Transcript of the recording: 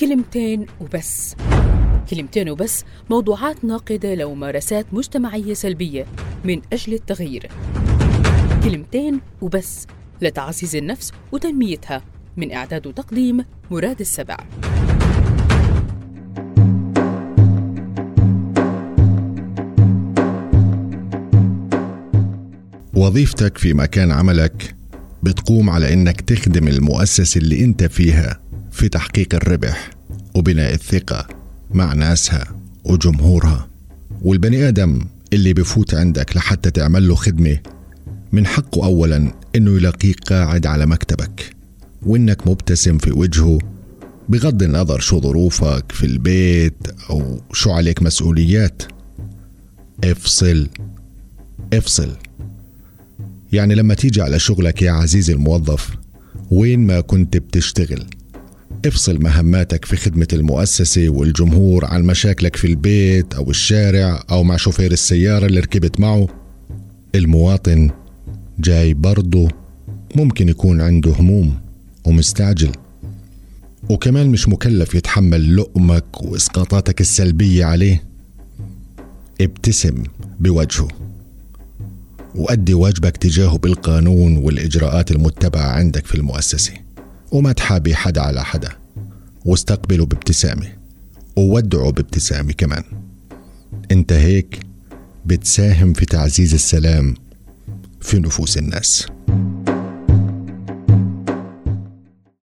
كلمتين وبس. كلمتين وبس موضوعات ناقدة لممارسات مجتمعية سلبية من أجل التغيير. كلمتين وبس لتعزيز النفس وتنميتها من إعداد وتقديم مراد السبع. وظيفتك في مكان عملك بتقوم على إنك تخدم المؤسسة اللي أنت فيها. في تحقيق الربح وبناء الثقة مع ناسها وجمهورها. والبني آدم اللي بفوت عندك لحتى تعمل له خدمة من حقه اولا إنه يلاقيك قاعد على مكتبك وإنك مبتسم في وجهه بغض النظر شو ظروفك في البيت أو شو عليك مسؤوليات. افصل افصل. يعني لما تيجي على شغلك يا عزيزي الموظف وين ما كنت بتشتغل افصل مهماتك في خدمة المؤسسة والجمهور عن مشاكلك في البيت أو الشارع أو مع شوفير السيارة اللي ركبت معه. المواطن جاي برضه ممكن يكون عنده هموم ومستعجل. وكمان مش مكلف يتحمل لؤمك وإسقاطاتك السلبية عليه. ابتسم بوجهه وأدي واجبك تجاهه بالقانون والإجراءات المتبعة عندك في المؤسسة. وما تحابي حدا على حدا. واستقبله بابتسامة. وودعه بابتسامة كمان. انت هيك بتساهم في تعزيز السلام في نفوس الناس.